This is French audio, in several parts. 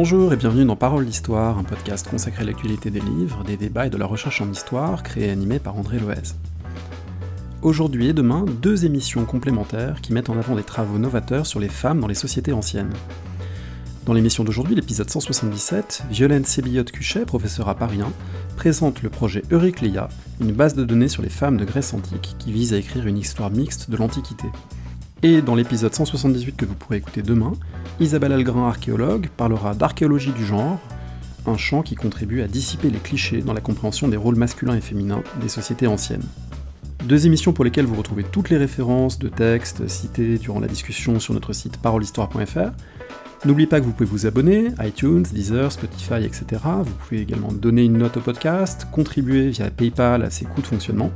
Bonjour et bienvenue dans Parole d'Histoire, un podcast consacré à l'actualité des livres, des débats et de la recherche en histoire, créé et animé par André Loez. Aujourd'hui et demain, deux émissions complémentaires qui mettent en avant des travaux novateurs sur les femmes dans les sociétés anciennes. Dans l'émission d'aujourd'hui, l'épisode 177, Violaine Sébillotte-Cuchet, professeure à Paris 1, présente le projet Eurycléa, une base de données sur les femmes de Grèce antique qui vise à écrire une histoire mixte de l'Antiquité. Et dans l'épisode 178 que vous pourrez écouter demain, Isabelle Algrin, archéologue, parlera d'archéologie du genre, un champ qui contribue à dissiper les clichés dans la compréhension des rôles masculins et féminins des sociétés anciennes. Deux émissions pour lesquelles vous retrouvez toutes les références de textes cités durant la discussion sur notre site parolehistoire.fr. N'oubliez pas que vous pouvez vous abonner, iTunes, Deezer, Spotify, etc. Vous pouvez également donner une note au podcast, contribuer via PayPal à ses coûts de fonctionnement,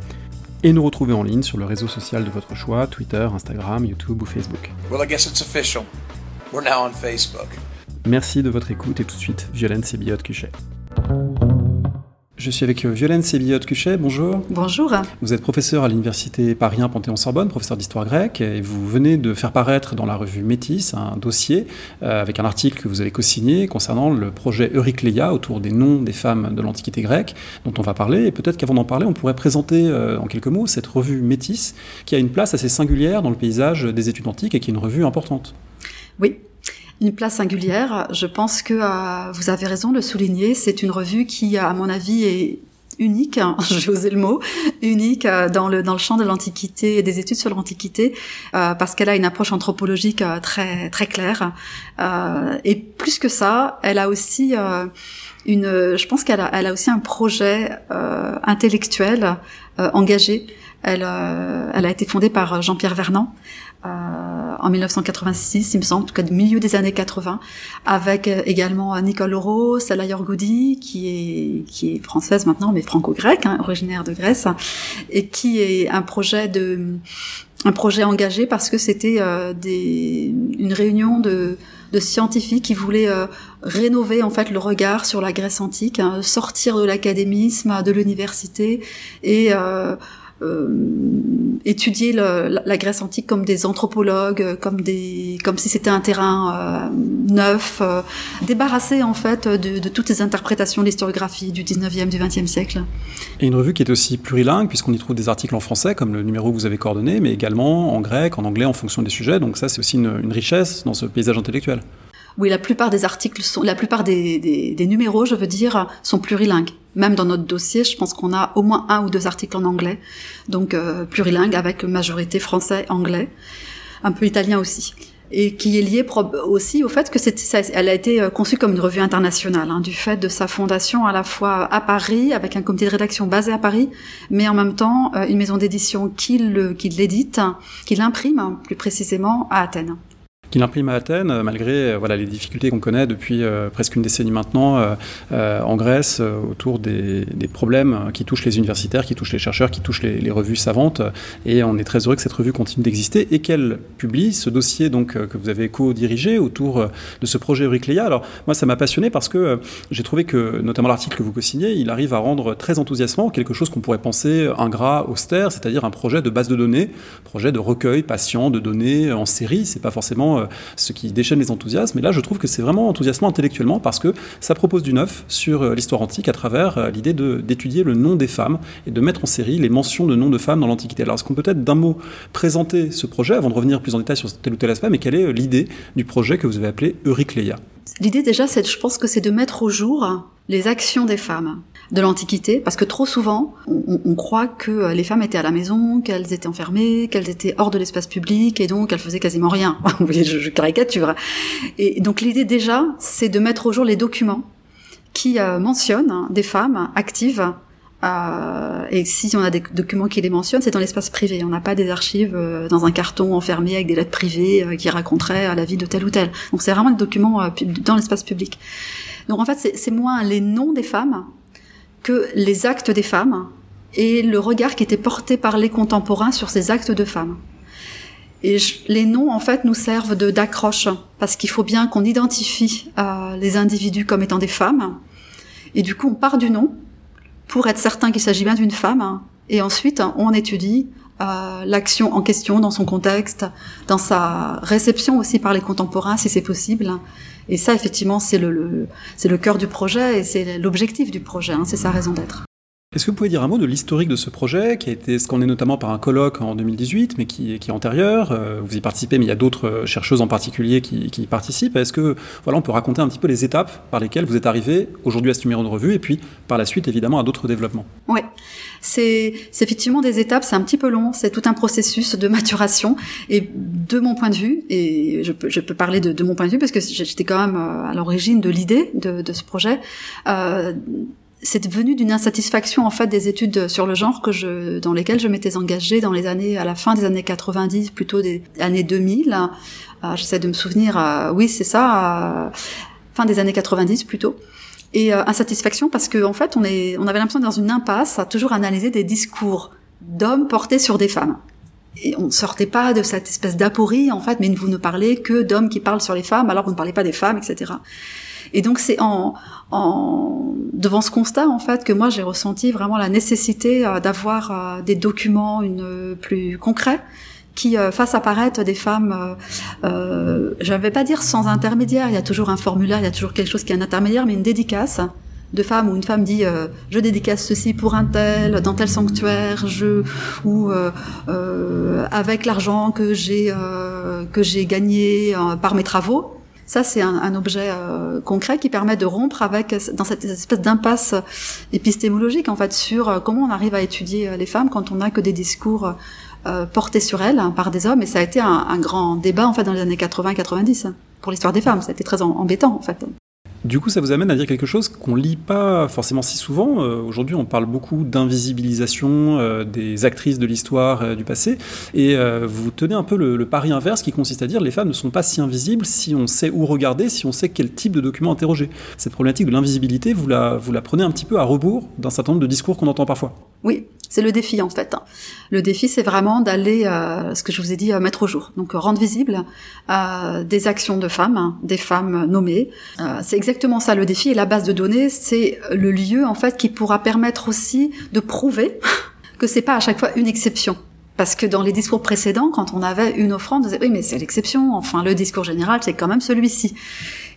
et nous retrouver en ligne sur le réseau social de votre choix, Twitter, Instagram, YouTube ou Facebook. Well, I guess it's official. We're now on Facebook. Merci de votre écoute et tout de suite, Violaine Sébillotte-Cuchet. Je suis avec Violaine Sébillotte-Cuchet, bonjour. Bonjour. Vous êtes professeur à l'université Paris 1 Panthéon-Sorbonne, professeur d'histoire grecque, et vous venez de faire paraître dans la revue Métis un dossier euh, avec un article que vous avez co-signé concernant le projet Eurycléa autour des noms des femmes de l'Antiquité grecque, dont on va parler. Et peut-être qu'avant d'en parler, on pourrait présenter euh, en quelques mots cette revue Métis, qui a une place assez singulière dans le paysage des études antiques et qui est une revue importante. Oui, une place singulière. Je pense que euh, vous avez raison de le souligner. C'est une revue qui, à mon avis, est unique, hein, j'ai osé le mot, unique euh, dans le dans le champ de l'antiquité et des études sur l'antiquité euh, parce qu'elle a une approche anthropologique très très claire et plus que ça, elle a aussi une je pense qu'elle a elle a aussi un projet intellectuel engagé. Elle, elle a été fondée par Jean-Pierre Vernant, euh, en 1986, il me semble, en tout cas du milieu des années 80, avec euh, également Nicole Leroux, Salah Yorgoudi, qui est qui est française maintenant, mais franco-grecque, hein, originaire de Grèce, et qui est un projet de un projet engagé parce que c'était euh, des une réunion de de scientifiques qui voulaient euh, rénover en fait le regard sur la Grèce antique, hein, sortir de l'académisme, de l'université et euh, euh, étudier le, la Grèce antique comme des anthropologues, comme des, comme si c'était un terrain euh, neuf, euh, débarrassé en fait de, de, toutes les interprétations de l'historiographie du 19e, du 20e siècle. Et une revue qui est aussi plurilingue puisqu'on y trouve des articles en français comme le numéro que vous avez coordonné, mais également en grec, en anglais en fonction des sujets. Donc ça c'est aussi une, une richesse dans ce paysage intellectuel. Oui, la plupart des articles sont, la plupart des, des, des, numéros, je veux dire, sont plurilingues. Même dans notre dossier, je pense qu'on a au moins un ou deux articles en anglais, donc euh, plurilingue avec majorité français, anglais, un peu italien aussi, et qui est lié aussi au fait que c'est, elle a été euh, conçue comme une revue internationale, hein, du fait de sa fondation à la fois à Paris avec un comité de rédaction basé à Paris, mais en même temps euh, une maison d'édition qui, l'édite, qui l'imprime plus précisément à Athènes qu'il imprime à Athènes, euh, malgré euh, voilà, les difficultés qu'on connaît depuis euh, presque une décennie maintenant en Grèce autour des, problèmes qui touchent les universitaires, qui touchent les chercheurs, qui touchent les, revues savantes. Et on est très heureux que cette revue continue d'exister et qu'elle publie ce dossier donc, que vous avez co-dirigé autour de ce projet Eurycléa. Alors moi, ça m'a passionné parce que j'ai trouvé que, notamment l'article que vous co-signez, il arrive à rendre très enthousiasmant quelque chose qu'on pourrait penser ingrat, austère, c'est-à-dire un projet de base de données, projet de recueil patient de données en série. C'est pas forcément euh, ce qui déchaîne les enthousiasmes. Et là, je trouve que c'est vraiment enthousiasmant intellectuellement parce que ça propose du neuf sur euh, l'histoire antique à travers euh, l'idée d'étudier le nom des femmes et de mettre en série les mentions de noms de femmes dans l'Antiquité. Alors, est-ce qu'on peut peut-être d'un mot présenter ce projet avant de revenir plus en détail sur tel ou tel aspect, mais quelle est l'idée du projet que vous avez appelé Eurycléa L'idée déjà, je pense que c'est de mettre au jour les actions des femmes de l'Antiquité, parce que trop souvent, on, on, croit que euh, les femmes étaient à la maison, qu'elles étaient enfermées, qu'elles étaient hors de l'espace public, et donc elles faisaient quasiment rien. je, je caricature. Et donc l'idée déjà, c'est de mettre au jour les documents qui euh, mentionnent des femmes actives euh, et si on a des documents qui les mentionnent, c'est dans l'espace privé. On n'a pas des archives euh, dans un carton enfermé avec des lettres privées euh, qui raconteraient la vie de tel ou tel. Donc c'est vraiment des documents dans l'espace public. Donc en fait, c'est moins les noms des femmes que les actes des femmes et le regard qui était porté par les contemporains sur ces actes de femmes. Et les noms, en fait, nous servent d'accroche, parce qu'il faut bien qu'on identifie euh, les individus comme étant des femmes. Et du coup, on part du nom pour être certain qu'il s'agit bien d'une femme. Et ensuite, on étudie euh, l'action en question dans son contexte, dans sa réception aussi par les contemporains, si c'est possible. Et ça, effectivement, c'est le, c'est le cœur du projet et c'est l'objectif du projet. Hein, c'est sa raison d'être. Est-ce que vous pouvez dire un mot de l'historique de ce projet, qui a été est notamment par un colloque en 2018, mais qui, qui est antérieur euh, Vous y participez, mais il y a d'autres euh, chercheuses en particulier qui, qui participent. Est-ce que voilà, on peut raconter un petit peu les étapes par lesquelles vous êtes arrivé aujourd'hui à ce numéro de revue, et puis par la suite, évidemment, à d'autres développements? Oui, c'est effectivement des étapes, c'est un petit peu long, c'est tout un processus de maturation. Et de mon point de vue, et je peux, je peux parler de, de mon point de vue, parce que j'étais quand même euh, à l'origine de l'idée de, de, ce projet, euh, c'est venu d'une insatisfaction en fait des études sur le genre que je, dans lesquelles je m'étais engagée dans les années, à la fin des années 90, plutôt des années 2000. Euh, J'essaie de me souvenir, euh, oui c'est ça, fin des années 90 plutôt. Et euh, insatisfaction parce que en fait on est, on avait l'impression dans une impasse à toujours analyser des discours d'hommes portés sur des femmes. Et on ne sortait pas de cette espèce d'aporie en fait, mais vous ne parlez que d'hommes qui parlent sur les femmes alors vous ne parlez pas des femmes, etc. Et donc c'est en, en, devant ce constat en fait que moi j'ai ressenti vraiment la nécessité euh, d'avoir euh, des documents une, plus concrets qui euh, fassent apparaître des femmes, euh, je ne vais pas dire sans intermédiaire, il y a toujours un formulaire, il y a toujours quelque chose qui est un intermédiaire, mais une dédicace de femmes où une femme dit je dédicace ceci pour un tel dans tel sanctuaire je ou euh, avec l'argent que j'ai que j'ai gagné par mes travaux. Ça, c'est un, un, objet euh, concret qui permet de rompre avec dans cette espèce d'impasse épistémologique en fait sur euh, comment on arrive à étudier euh, les femmes quand on n'a que des discours euh, portés sur elles hein, par des hommes. Et ça a été un, un, grand débat en fait dans les années 80-90 pour l'histoire des femmes. Ça a été très embêtant en fait. Du coup, ça vous amène à dire quelque chose qu'on lit pas forcément si souvent. Euh, Aujourd'hui, on parle beaucoup d'invisibilisation euh, des actrices de l'histoire euh, du passé, et vous tenez un peu le, le, pari inverse qui consiste à dire les femmes ne sont pas si invisibles si on sait où regarder, si on sait quel type de document interroger. Cette problématique de l'invisibilité, vous la, vous la prenez un petit peu à rebours d'un certain nombre de discours qu'on entend parfois. Oui, c'est le défi en fait. Le défi, c'est vraiment d'aller, euh, ce que je vous ai dit, euh, mettre au jour. Donc rendre visible euh, des actions de femmes, hein, des femmes nommées. c'est exactement ça le défi. Et la base de données, c'est le lieu en fait qui pourra permettre aussi de prouver que c'est pas à chaque fois une exception. Parce que dans les discours précédents, quand on avait une offrande, on disait oui, mais c'est l'exception. Enfin, le discours général, c'est quand même celui-ci.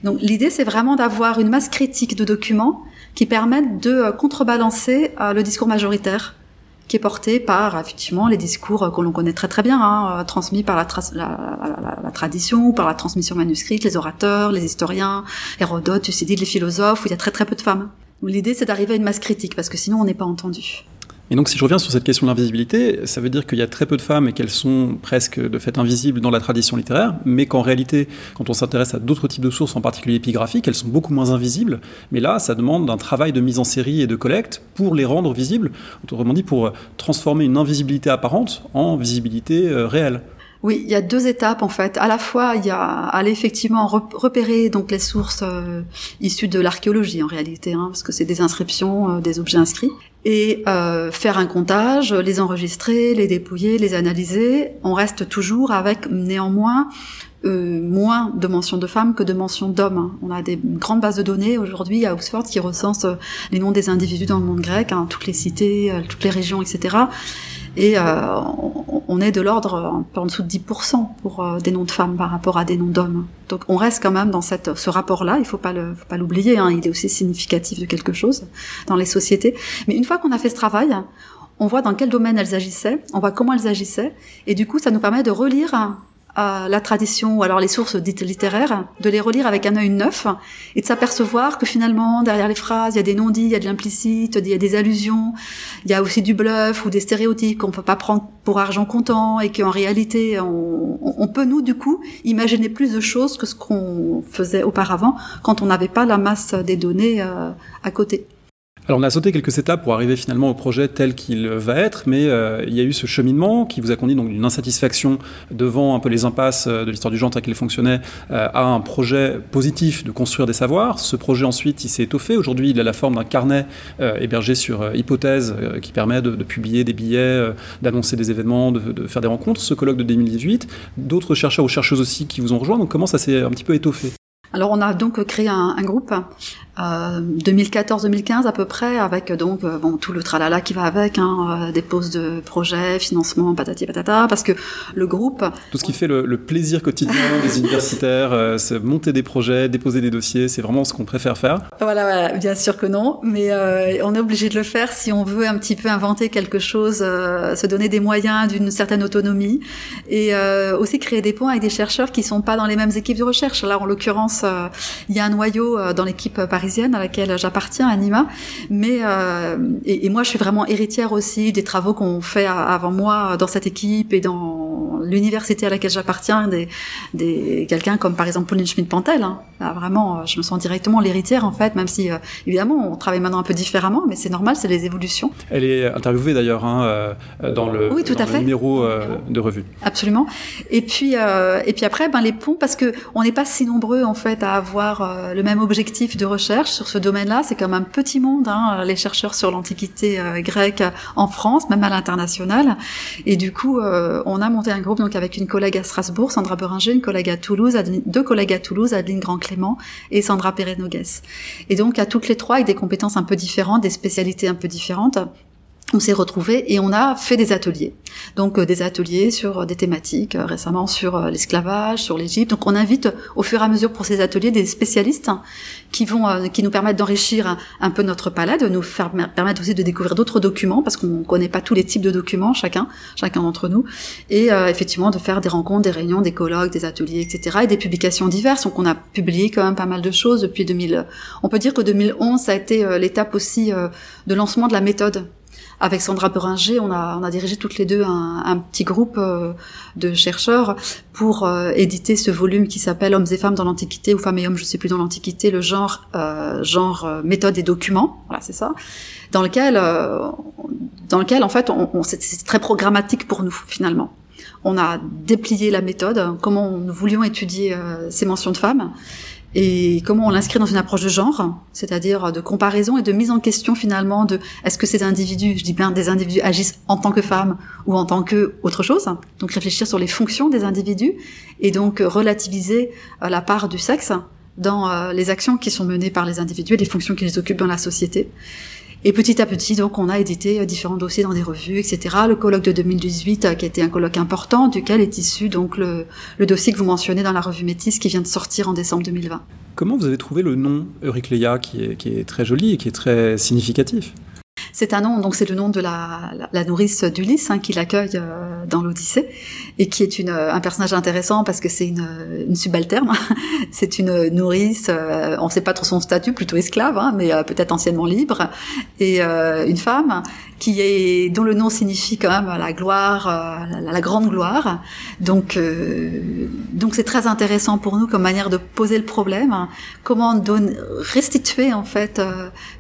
Donc l'idée, c'est vraiment d'avoir une masse critique de documents qui permettent de contrebalancer euh, le discours majoritaire qui est porté par effectivement les discours que l'on connaît très très bien, hein, transmis par la, tra la, la, la, tradition, par la transmission manuscrite, les orateurs, les historiens, Hérodote, Thucydide, les philosophes, où il y a très très peu de femmes. L'idée c'est d'arriver à une masse critique parce que sinon on n'est pas entendu. Et donc si je reviens sur cette question de l'invisibilité, ça veut dire qu'il y a très peu de femmes et qu'elles sont presque de fait invisibles dans la tradition littéraire, mais qu'en réalité, quand on s'intéresse à d'autres types de sources, en particulier épigraphiques, elles sont beaucoup moins invisibles. Mais là, ça demande un travail de mise en série et de collecte pour les rendre visibles, autrement dit pour transformer une invisibilité apparente en visibilité euh, réelle. Oui, il y a deux étapes en fait. À la fois, il y a aller effectivement repérer donc les sources euh, issues de l'archéologie en réalité, hein, parce que c'est des inscriptions, euh, des objets inscrits, et euh, faire un comptage, les enregistrer, les dépouiller, les analyser. On reste toujours avec néanmoins euh, moins de mentions de femmes que de mentions d'hommes. On a des grandes bases de données aujourd'hui à Oxford qui recensent les noms des individus dans le monde grec, hein, toutes les cités, toutes les régions, etc. Et euh, on est de l'ordre un peu en dessous de 10% pour euh, des noms de femmes par rapport à des noms d'hommes. Donc on reste quand même dans cette, ce rapport-là, il faut pas le, faut pas l'oublier, hein, il est aussi significatif de quelque chose dans les sociétés. Mais une fois qu'on a fait ce travail, on voit dans quel domaine elles agissaient, on voit comment elles agissaient, et du coup ça nous permet de relire la tradition ou alors les sources dites littéraires, de les relire avec un œil neuf et de s'apercevoir que finalement derrière les phrases il y a des non-dits, il y a de l'implicite, il y a des allusions, il y a aussi du bluff ou des stéréotypes qu'on peut pas prendre pour argent comptant et qu'en réalité on, on, peut nous du coup imaginer plus de choses que ce qu'on faisait auparavant quand on n'avait pas la masse des données euh, à côté. Alors on a sauté quelques étapes pour arriver finalement au projet tel qu'il va être, mais euh, il y a eu ce cheminement qui vous a conduit donc d'une insatisfaction devant un peu les impasses de l'histoire du genre tel qu'il fonctionnait euh, à un projet positif de construire des savoirs. Ce projet ensuite il s'est étoffé. Aujourd'hui il a la forme d'un carnet euh, hébergé sur euh, hypothèse euh, qui permet de, publier des billets, euh, d'annoncer des événements, de, faire des rencontres. Ce colloque de 2018, d'autres chercheurs ou chercheuses aussi qui vous ont rejoint. Donc comment ça s'est un petit peu étoffé? Alors on a donc créé un groupe 2014-2015 à peu près, avec donc bon tout le tralala qui va avec, hein, des poses de projets, financement, patati patata, parce que le groupe... Tout ce qui fait le, plaisir quotidien des universitaires, c'est monter des projets, déposer des dossiers, c'est vraiment ce qu'on préfère faire. Voilà, voilà, bien sûr que non, mais on est obligé de le faire si on veut un petit peu inventer quelque chose, se donner des moyens d'une certaine autonomie et aussi créer des ponts avec des chercheurs qui sont pas dans les mêmes équipes de recherche. Là, en l'occurrence, euh, il y a un noyau euh, dans l'équipe à laquelle j'appartiens, Anima. Mais euh, et, moi, je suis vraiment héritière aussi des travaux qu'on fait avant moi dans cette équipe et dans l'université à laquelle j'appartiens, des, des quelqu'un comme par exemple Pauline Schmidt-Pantel. Hein. vraiment, je me sens directement l'héritière en fait, même si évidemment on travaille maintenant un peu différemment, mais c'est normal, c'est les évolutions. Elle est interviewée d'ailleurs hein, dans le, oui, tout à fait. numéro de revue. Absolument. Et puis et puis après, ben les ponts, parce que on n'est pas si nombreux en fait à avoir euh, le même objectif de recherche sur ce domaine-là. C'est comme un petit monde, hein, les chercheurs sur l'Antiquité euh, grecque en France, même à l'international. Et du coup, euh, on a monté un groupe donc avec une collègue à Strasbourg, Sandra Beringer, une collègue à Toulouse, deux collègues à Toulouse, Adeline Grand-Clément et Sandra Perret-Nogues. Et donc à toutes les trois avec des compétences un peu différentes, des spécialités un peu différentes on s'est retrouvés et on a fait des ateliers. Donc euh, des ateliers sur euh, des thématiques, euh, récemment sur l'esclavage, sur l'Égypte. Donc on invite au fur et à mesure pour ces ateliers des spécialistes qui vont qui nous permettent d'enrichir un, peu notre palette, de nous permettre aussi de découvrir d'autres documents parce qu'on connaît pas tous les types de documents chacun, chacun d'entre nous et effectivement de faire des rencontres, des réunions, des colloques, des ateliers, etc. et des publications diverses. Donc on a publié quand même pas mal de choses depuis 2000. On peut dire que 2011 ça a été l'étape aussi de lancement de la méthode avec Sandra Beringer, on a, on a dirigé toutes les deux un, un petit groupe euh, de chercheurs pour euh, éditer ce volume qui s'appelle Hommes et femmes dans l'Antiquité ou femmes et hommes, je sais plus dans l'Antiquité, le genre, euh, genre méthode et documents. Voilà, c'est ça. Dans lequel, dans lequel en fait, on, on c'est très programmatique pour nous finalement. On a déplié la méthode, comment nous voulions étudier ces mentions de femmes et comment on l'inscrit dans une approche de genre, c'est-à-dire de comparaison et de mise en question finalement de est-ce que ces individus, je dis bien des individus, agissent en tant que femmes ou en tant que autre chose, donc réfléchir sur les fonctions des individus et donc relativiser euh, la part du sexe dans euh, les actions qui sont menées par les individus et les fonctions qu'ils occupent dans la société. Et petit à petit, donc, on a édité euh, différents dossiers dans des revues, etc. Le colloque de 2018, euh, qui a été un colloque important, duquel est issu donc le, dossier que vous mentionnez dans la revue Métis, qui vient de sortir en décembre 2020. Comment vous avez trouvé le nom Eurycleia, qui est, qui est très joli et qui est très significatif? C'est un nom, donc c'est le nom de la, la, nourrice d'Ulysse hein, qui l'accueille euh, dans l'Odyssée et qui est une, un personnage intéressant parce que c'est une, une subalterne. c'est une nourrice, euh, on ne sait pas trop son statut, plutôt esclave, hein, mais euh, peut-être anciennement libre, et une femme qui est dont le nom signifie quand même la gloire, la, la, grande gloire. Donc donc c'est très intéressant pour nous comme manière de poser le problème. Hein. comment donner, restituer en fait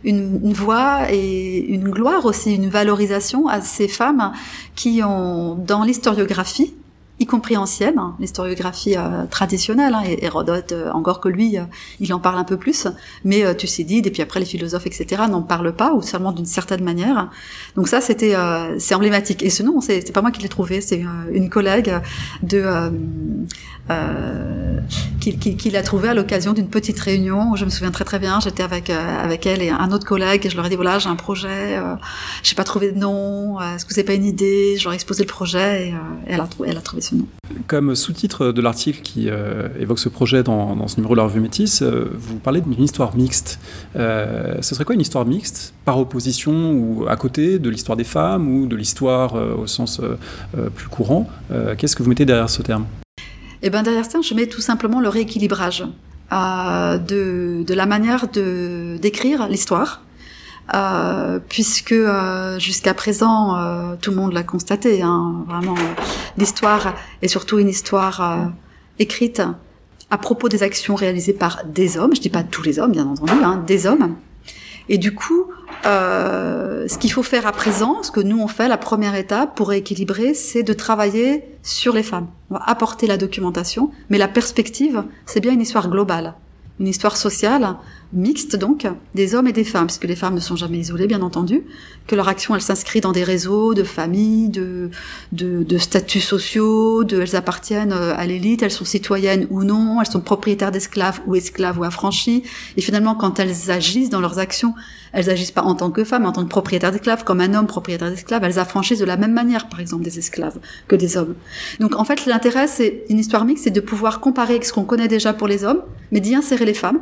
une, une voix et une une gloire aussi, une valorisation à ces femmes qui ont, dans l'historiographie, y compris ancienne, hein, l'historiographie euh, traditionnelle, hein, et Hérodote, euh, encore que lui, euh, il en parle un peu plus, mais Thucydide, et puis après les philosophes, etc., n'en parlent pas, ou seulement d'une certaine manière. Donc ça, c'était c'est emblématique. Et ce nom, c'est pas moi qui l'ai trouvé, c'est une collègue de euh, qu'il a trouvé à l'occasion d'une petite réunion où je me souviens très très bien, j'étais avec euh, avec elle et un autre collègue et je leur ai dit voilà j'ai un projet, euh, j'ai pas trouvé de nom, euh, est-ce que c'est pas une idée? Je leur ai exposé le projet et, elle a trouvé elle a trouvé ce nom. Comme sous-titre de l'article qui évoque ce projet dans, dans, ce numéro de la revue Métis, vous parlez d'une histoire mixte. ce serait quoi une histoire mixte par opposition ou à côté de l'histoire des femmes ou de l'histoire au sens plus courant? Qu'est-ce que vous mettez derrière ce terme? Et eh ben derrière ça, je mets tout simplement le rééquilibrage euh, de, la manière de d'écrire l'histoire, euh, puisque euh, jusqu'à présent, tout le monde l'a constaté, hein, vraiment, l'histoire est surtout une histoire écrite à propos des actions réalisées par des hommes. Je dis pas tous les hommes, bien entendu, hein, des hommes. Et du coup, euh, ce qu'il faut faire à présent, ce que nous on fait, la première étape pour rééquilibrer, c'est de travailler sur les femmes. On va apporter la documentation, mais la perspective, c'est bien une histoire globale, une histoire sociale mixte donc des hommes et des femmes, puisque les femmes ne sont jamais isolées, bien entendu, que leur action elle s'inscrit dans des réseaux de familles, de, de, de statuts sociaux, de, elles appartiennent euh, à l'élite, elles sont citoyennes ou non, elles sont propriétaires d'esclaves ou esclaves ou affranchies, et finalement quand elles agissent dans leurs actions, elles agissent pas en tant que femmes, en tant que propriétaires d'esclaves, comme un homme propriétaire d'esclaves, elles affranchissent de la même manière, par exemple, des esclaves que des hommes. Donc en fait, l'intérêt, c'est une histoire mixte, c'est de pouvoir comparer ce qu'on connaît déjà pour les hommes, mais d'y insérer les femmes,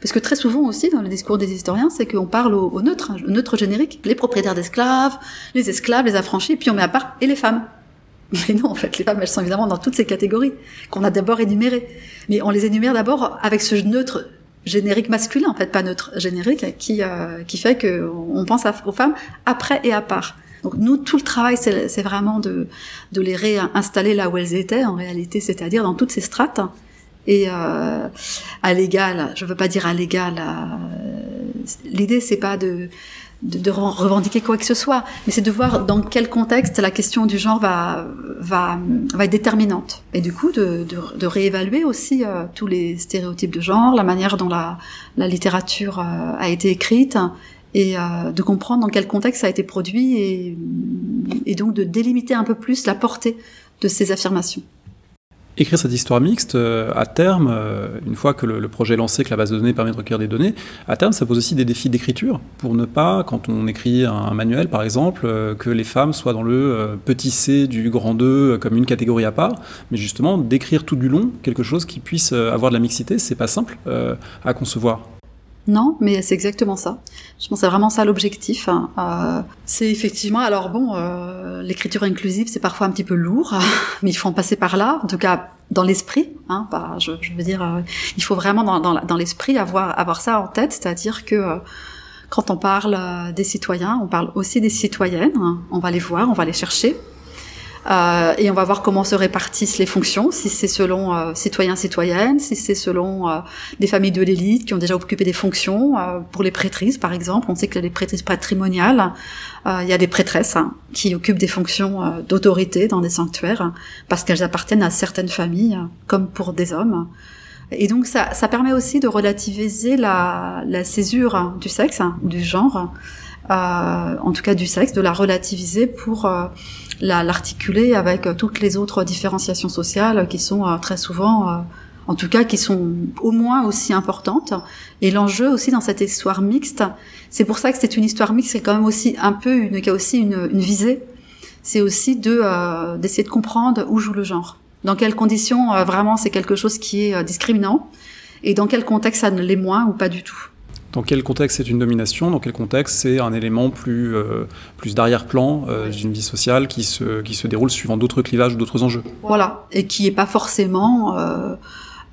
parce que très souvent aussi, dans le discours des historiens, c'est qu'on parle au, neutre, au neutre générique. Les propriétaires d'esclaves, les esclaves, les affranchis, puis on met à part, et les femmes. Mais non, en fait, les femmes, elles sont évidemment dans toutes ces catégories qu'on a d'abord énumérées. Mais on les énumère d'abord avec ce neutre générique masculin, en fait, pas neutre générique, qui, euh, qui fait qu'on pense aux femmes après et à part. Donc nous, tout le travail, c'est vraiment de, de les réinstaller là où elles étaient, en réalité, c'est-à-dire dans toutes ces strates, et euh, à l'égal. Je veux pas dire à l'égal. L'idée c'est pas de, revendiquer quoi que ce soit, mais c'est de voir dans quel contexte la question du genre va être déterminante. Et du coup de, réévaluer aussi euh, tous les stéréotypes de genre, la manière dont la, littérature euh, a été écrite et de comprendre dans quel contexte ça a été produit et donc de délimiter un peu plus la portée de ces affirmations. Écrire cette histoire mixte, euh, à terme, euh, une fois que le, projet est lancé, que la base de données permet de recueillir des données, à terme, ça pose aussi des défis d'écriture pour ne pas, quand on écrit un, manuel par exemple, euh, que les femmes soient dans le petit c du grand 2 comme une catégorie à part, mais justement d'écrire tout du long quelque chose qui puisse avoir de la mixité, c'est pas simple à concevoir. Non, mais c'est exactement ça. Je pense que c'est vraiment ça l'objectif. Hein. Euh, c'est effectivement, alors bon, euh, l'écriture inclusive, c'est parfois un petit peu lourd, mais il faut en passer par là, en tout cas dans l'esprit. Hein, bah, je, je, veux dire, euh, il faut vraiment dans, dans, dans l'esprit avoir, avoir ça en tête, c'est-à-dire que euh, quand on parle euh, des citoyens, on parle aussi des citoyennes, hein. on va les voir, on va les chercher. Euh, et on va voir comment se répartissent les fonctions, si c'est selon euh, citoyens, citoyennes, si c'est selon euh, des familles de l'élite qui ont déjà occupé des fonctions. Euh, pour les prêtrises, par exemple, on sait que les prêtrises patrimoniales, il y a des prêtresses hein, qui occupent des fonctions d'autorité dans des sanctuaires parce qu'elles appartiennent à certaines familles, comme pour des hommes. Et donc ça, ça permet aussi de relativiser la, la césure du sexe ou du genre, en tout cas du sexe, de la relativiser pour l'articuler avec euh, toutes les autres différenciations sociales qui sont euh, très souvent euh, en tout cas qui sont au moins aussi importantes. Et l'enjeu aussi dans cette histoire mixte, c'est pour ça que c'est une histoire mixte, c'est quand même aussi un peu une, qui a aussi une, une visée, c'est aussi de d'essayer de comprendre où joue le genre, dans quelles conditions vraiment c'est quelque chose qui est discriminant, et dans quel contexte ça ne l'est moins ou pas du tout. Dans quel contexte c'est une domination? Dans quel contexte c'est un élément plus, euh, plus d'arrière-plan euh, d'une vie sociale qui se, qui se déroule suivant d'autres clivages ou d'autres enjeux? Voilà, et qui n'est pas forcément euh,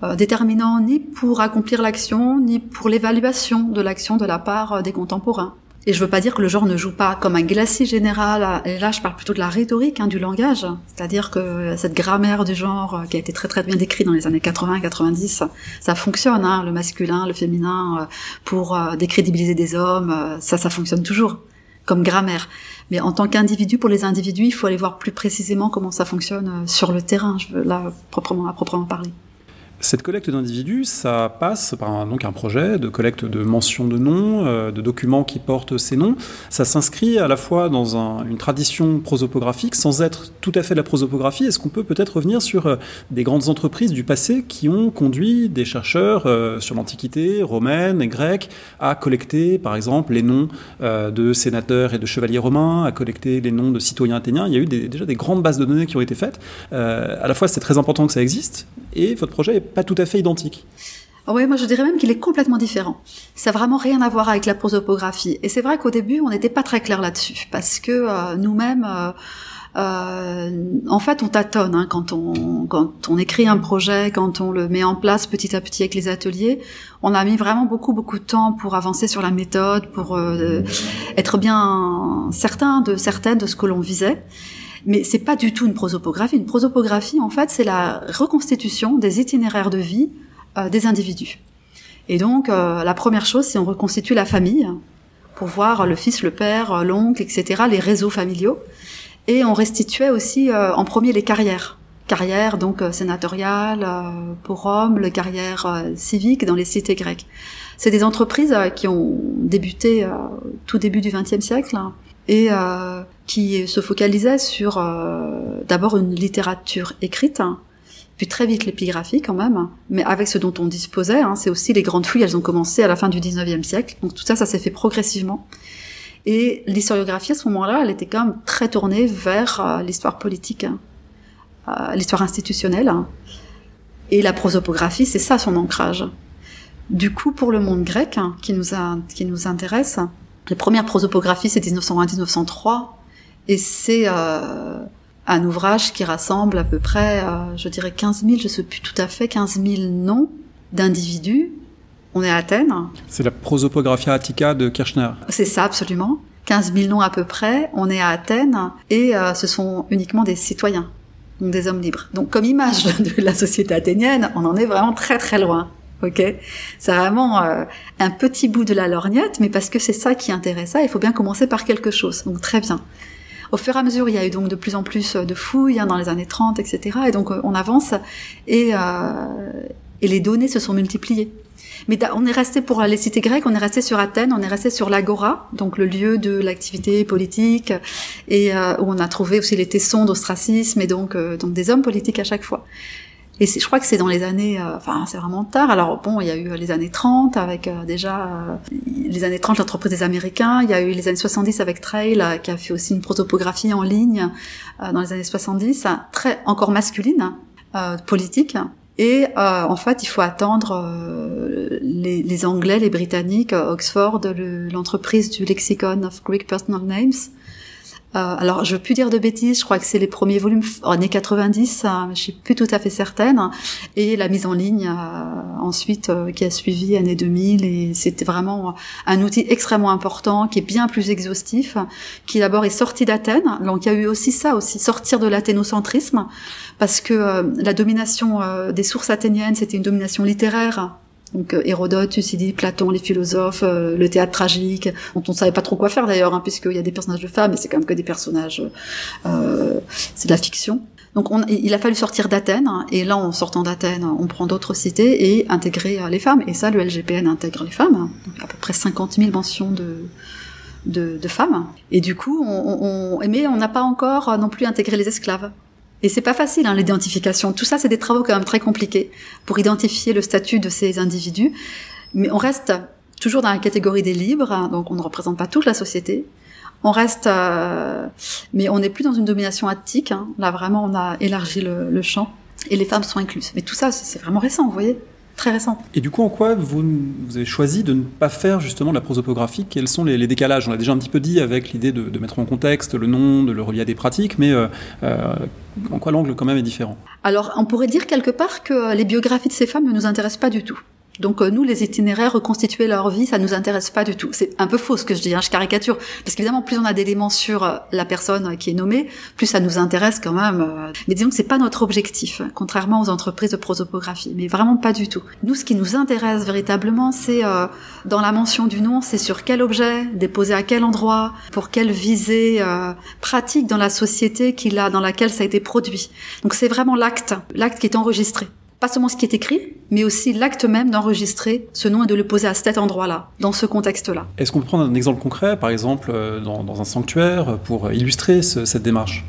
euh, déterminant ni pour accomplir l'action, ni pour l'évaluation de l'action de la part euh, des contemporains. Et je veux pas dire que le genre ne joue pas comme un glacis général. Et là, je parle plutôt de la rhétorique, hein, du langage. C'est-à-dire que cette grammaire du genre euh, qui a été très très bien décrite dans les années 80-90, ça fonctionne. Hein, le masculin, le féminin, euh, pour euh, décrédibiliser des hommes, ça, ça fonctionne toujours comme grammaire. Mais en tant qu'individu, pour les individus, il faut aller voir plus précisément comment ça fonctionne sur le terrain. Je veux là proprement à proprement parler. Cette collecte d'individus, ça passe par un, donc un projet de collecte de mentions de noms, euh, de documents qui portent ces noms. Ça s'inscrit à la fois dans un, une tradition prosopographique sans être tout à fait la prosopographie. Est-ce qu'on peut peut-être revenir sur euh, des grandes entreprises du passé qui ont conduit des chercheurs euh, sur l'Antiquité romaine et grecque à collecter, par exemple, les noms de sénateurs et de chevaliers romains, à collecter les noms de citoyens athéniens? Il y a eu déjà des grandes bases de données qui ont été faites. À la fois, c'est très important que ça existe, et votre projet est pas tout à fait identique. Ah oui, moi je dirais même qu'il est complètement différent. Ça n'a vraiment rien à voir avec la prosopographie. Et c'est vrai qu'au début, on n'était pas très clair là-dessus, parce que euh, nous-mêmes, euh, euh, en fait, on tâtonne hein, quand on quand on écrit un projet, quand on le met en place petit à petit avec les ateliers. On a mis vraiment beaucoup beaucoup de temps pour avancer sur la méthode, pour être bien certain de certaines de ce que l'on visait. Mais c'est pas du tout une prosopographie. Une prosopographie, en fait, c'est la reconstitution des itinéraires de vie euh, des individus. Et donc, euh, la première chose, c'est on reconstitue la famille pour voir le fils, le père, l'oncle, etc., les réseaux familiaux. Et on restituait aussi euh, en premier les carrières. carrière donc sénatoriale pour Rome, le carrière civique dans les cités grecques. C'est des entreprises qui ont débuté tout début du XXe siècle et qui se focalisaient sur d'abord une littérature écrite, hein, puis très vite l'épigraphie quand même, mais avec ce dont on disposait, hein, c'est aussi les grandes fouilles, elles ont commencé à la fin du 19e siècle, donc tout ça, ça s'est fait progressivement. Et l'historiographie à ce moment-là, elle était quand même très tournée vers euh, l'histoire politique, hein, euh, l'histoire institutionnelle, hein. et la prosopographie, c'est ça son ancrage. Du coup, pour le monde grec, qui nous, a, qui nous intéresse, les premières prosopographies, c'est 1901-1903, et c'est... Euh, un ouvrage qui rassemble à peu près, euh, je dirais 15 000, je sais plus tout à fait, 15 000 noms d'individus. On est à Athènes. C'est la Prosopographia Attica de Kirchner. C'est ça, absolument. 15 000 noms à peu près. On est à Athènes et euh, ce sont uniquement des citoyens, donc des hommes libres. Donc comme image de la société athénienne, on en est vraiment très très loin. Ok, c'est vraiment euh, un petit bout de la lorgnette, mais parce que c'est ça qui intéresse il faut bien commencer par quelque chose. Donc très bien. Au fur et à mesure, il y a eu donc de plus en plus de fouilles hein, dans les années 30, etc. Et donc euh, on avance et, euh, et les données se sont multipliées. Mais on est resté pour les cités grecques, on est resté sur Athènes, on est resté sur l'agora, donc le lieu de l'activité politique, et euh, où on a trouvé aussi les tessons d'ostracisme et donc euh, donc des hommes politiques à chaque fois. Et je crois que c'est dans les années, euh, enfin c'est vraiment tard. Alors bon, il y a eu les années 30 avec euh, déjà euh, les années 30 l'entreprise des Américains. Il y a eu les années 70 avec Trail qui a fait aussi une protopographie en ligne dans les années 70, très encore masculine, politique. Et en fait, il faut attendre les, les, Anglais, les Britanniques, Oxford, l'entreprise du Lexicon of Greek Personal Names, alors, je veux plus dire de bêtises, je crois que c'est les premiers volumes années 90, hein, je suis plus tout à fait certaine. Et la mise en ligne euh, ensuite euh, qui a suivi année 2000, et c'était vraiment un outil extrêmement important, qui est bien plus exhaustif, qui d'abord est sorti d'Athènes. Donc il y a eu aussi ça, aussi sortir de l'athénocentrisme, parce que la domination des sources athéniennes, c'était une domination littéraire donc euh, Hérodote, Thucydide, Platon, les philosophes, euh, le théâtre tragique, dont on ne savait pas trop quoi faire d'ailleurs, hein, puisqu'il y a des personnages de femmes, mais c'est quand même que des personnages, euh, c'est de la fiction. Donc on, il a fallu sortir d'Athènes, hein, et là en sortant d'Athènes, on prend d'autres cités et intégrer les femmes. Et ça, le LGPN intègre les femmes, hein. à peu près 50 000 mentions de, femmes. Et du coup, on, mais on n'a pas encore non plus intégré les esclaves. Et c'est pas facile, hein, l'identification. Tout ça, c'est des travaux quand même très compliqués pour identifier le statut de ces individus. Mais on reste toujours dans la catégorie des libres, hein, donc on ne représente pas toute la société. On reste, euh, mais on n'est plus dans une domination attique. Hein. Là, vraiment, on a élargi le, le champ et les femmes sont incluses. Mais tout ça, c'est vraiment récent, vous voyez très récent. Et du coup, en quoi vous, vous, avez choisi de ne pas faire justement de la prosopographie? Quels sont les, décalages? On a déjà un petit peu dit avec l'idée de, de, mettre en contexte le nom, de le relier à des pratiques, mais euh, euh, en quoi l'angle quand même est différent? Alors, on pourrait dire quelque part que les biographies de ces femmes ne nous intéressent pas du tout. Donc euh, nous, les itinéraires, reconstituer leur vie, ça nous intéresse pas du tout. C'est un peu faux ce que je dis, hein, je caricature, parce qu'évidemment, plus on a d'éléments sur euh, la personne qui est nommée, plus ça nous intéresse quand même. Euh. Mais disons que c'est pas notre objectif, contrairement aux entreprises de prosopographie, mais vraiment pas du tout. Nous, ce qui nous intéresse véritablement, c'est dans la mention du nom, c'est sur quel objet, déposé à quel endroit, pour quelle visée pratique dans la société qu'il a, dans laquelle ça a été produit. Donc c'est vraiment l'acte, l'acte qui est enregistré pas seulement ce qui est écrit, mais aussi l'acte même d'enregistrer ce nom et de le poser à cet endroit-là, dans ce contexte-là. Est-ce qu'on peut prendre un exemple concret, par exemple euh, dans, un sanctuaire, pour illustrer cette démarche?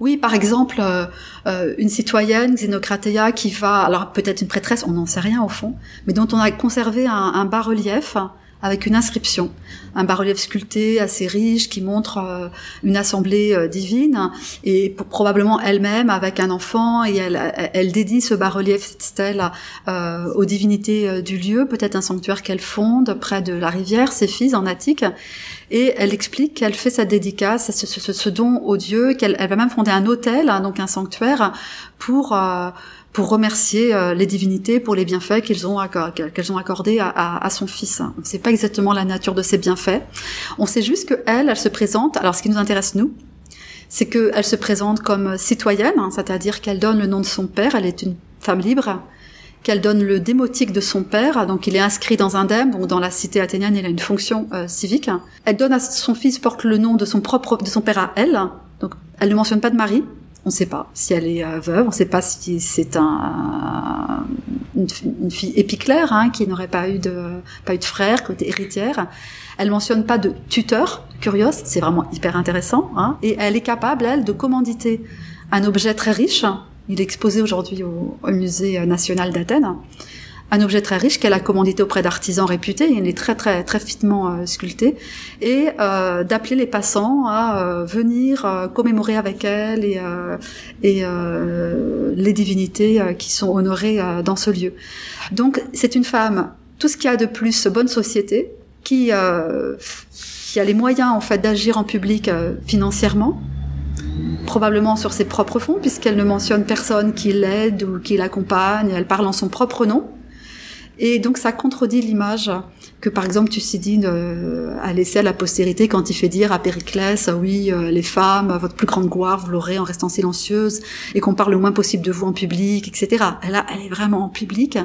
Oui, par exemple, euh, euh, une citoyenne, Xenocratea, qui va, alors peut-être une prêtresse, on n'en sait rien au fond, mais dont on a conservé un, un bas-relief avec une inscription, un bas-relief sculpté assez riche qui montre euh, une assemblée euh, divine. Et probablement elle-même avec un enfant et elle, elle dédie ce bas-relief stèle euh, aux divinités du lieu, peut-être un sanctuaire qu'elle fonde près de la rivière, ses fils en Attique. Et elle explique qu'elle fait sa dédicace, ce, ce, ce don au dieu, qu'elle elle va même fonder un hôtel, hein, donc un sanctuaire pour pour remercier euh, les divinités pour les bienfaits qu'elles ont, qu'elles ont accordés à, à, à, son fils. On ne sait pas exactement la nature de ces bienfaits. On sait juste que elle, elle se présente. Alors, ce qui nous intéresse nous, c'est qu'elle se présente comme citoyenne, hein, c'est-à-dire qu'elle donne le nom de son père. Elle est une femme libre qu'elle donne le démotique de son père, donc il est inscrit dans un dème, donc dans la cité athénienne, il a une fonction euh, civique. Elle donne à son fils porte le nom de son propre, de son père à elle, donc elle ne mentionne pas de mari, On ne sait pas si elle est veuve, on ne sait pas si c'est un, une, fille épiclaire hein, qui n'aurait pas eu de pas eu de frère côté héritière. Elle mentionne pas de tuteur, curios, c'est vraiment hyper intéressant. Hein, et elle est capable, elle, de commanditer un objet très riche. Il est exposé aujourd'hui au, au Musée national d'Athènes un objet très riche qu'elle a commandité auprès d'artisans réputés, il est très très très finement euh, sculpté, et euh, d'appeler les passants à euh, venir euh, commémorer avec elle et, et les divinités qui sont honorées dans ce lieu. Donc c'est une femme, tout ce qu'il y a de plus bonne société, qui, qui a les moyens en fait d'agir en public financièrement, probablement sur ses propres fonds, puisqu'elle ne mentionne personne qui l'aide ou qui l'accompagne, elle parle en son propre nom. Et donc ça contredit l'image que par exemple Thucydide euh, a laissé à la postérité quand il fait dire à Périclès, oui, euh, les femmes, votre plus grande gloire, vous l'aurez en restant silencieuse, et qu'on parle le moins possible de vous en public, etc. Elle, elle est vraiment en public.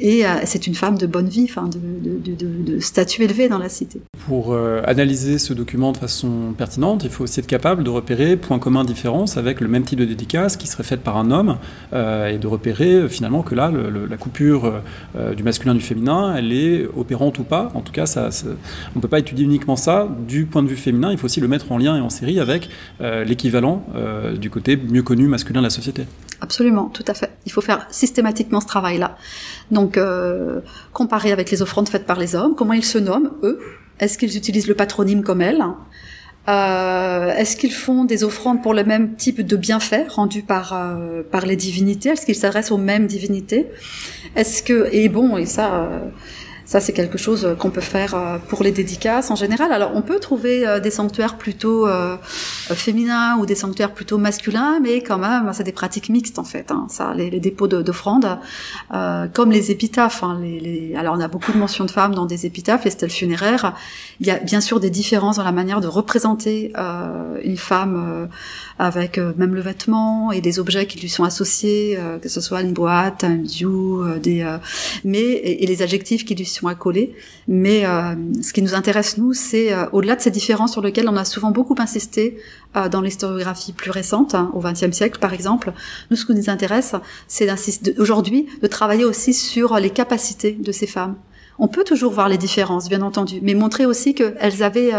Et euh, c'est une femme de bonne vie, enfin, de, statut élevé dans la cité. Pour euh, analyser ce document de façon pertinente, il faut aussi être capable de repérer points communs, différences avec le même type de dédicace qui serait faite par un homme, et de repérer finalement que là, la coupure du masculin du féminin, elle est opérante pas. En tout cas, on ne peut pas étudier uniquement ça du point de vue féminin, il faut aussi le mettre en lien et en série avec l'équivalent du côté mieux connu masculin de la société. Absolument, tout à fait. Il faut faire systématiquement ce travail-là. Donc, euh, comparer avec les offrandes faites par les hommes, comment ils se nomment, eux? Est-ce qu'ils utilisent le patronyme comme elles euh, Est-ce qu'ils font des offrandes pour le même type de bienfaits rendus par euh, les divinités? Est-ce qu'ils s'adressent aux mêmes divinités? Est-ce que et bon et ça euh, ça, c'est quelque chose qu'on peut faire euh, pour les dédicaces en général. Alors, on peut trouver euh, des sanctuaires plutôt euh, féminins ou des sanctuaires plutôt masculins, mais quand même, c'est des pratiques mixtes en fait. Hein. Ça, les, dépôts d'offrandes, comme les épitaphes. Hein, les, Alors, on a beaucoup de mentions de femmes dans des épitaphes, les stèles funéraires. Il y a bien sûr des différences dans la manière de représenter une femme avec même le vêtement et des objets qui lui sont associés, que ce soit une boîte, un dieu, des, mais et, les adjectifs qui lui sont coller. Mais euh, ce qui nous intéresse, nous, c'est euh, au-delà de ces différences sur lesquelles on a souvent beaucoup insisté euh, dans l'historiographie plus récente, hein, au XXe siècle par exemple, nous, ce qui nous intéresse, c'est aujourd'hui de travailler aussi sur les capacités de ces femmes. On peut toujours voir les différences, bien entendu, mais montrer aussi qu'elles avaient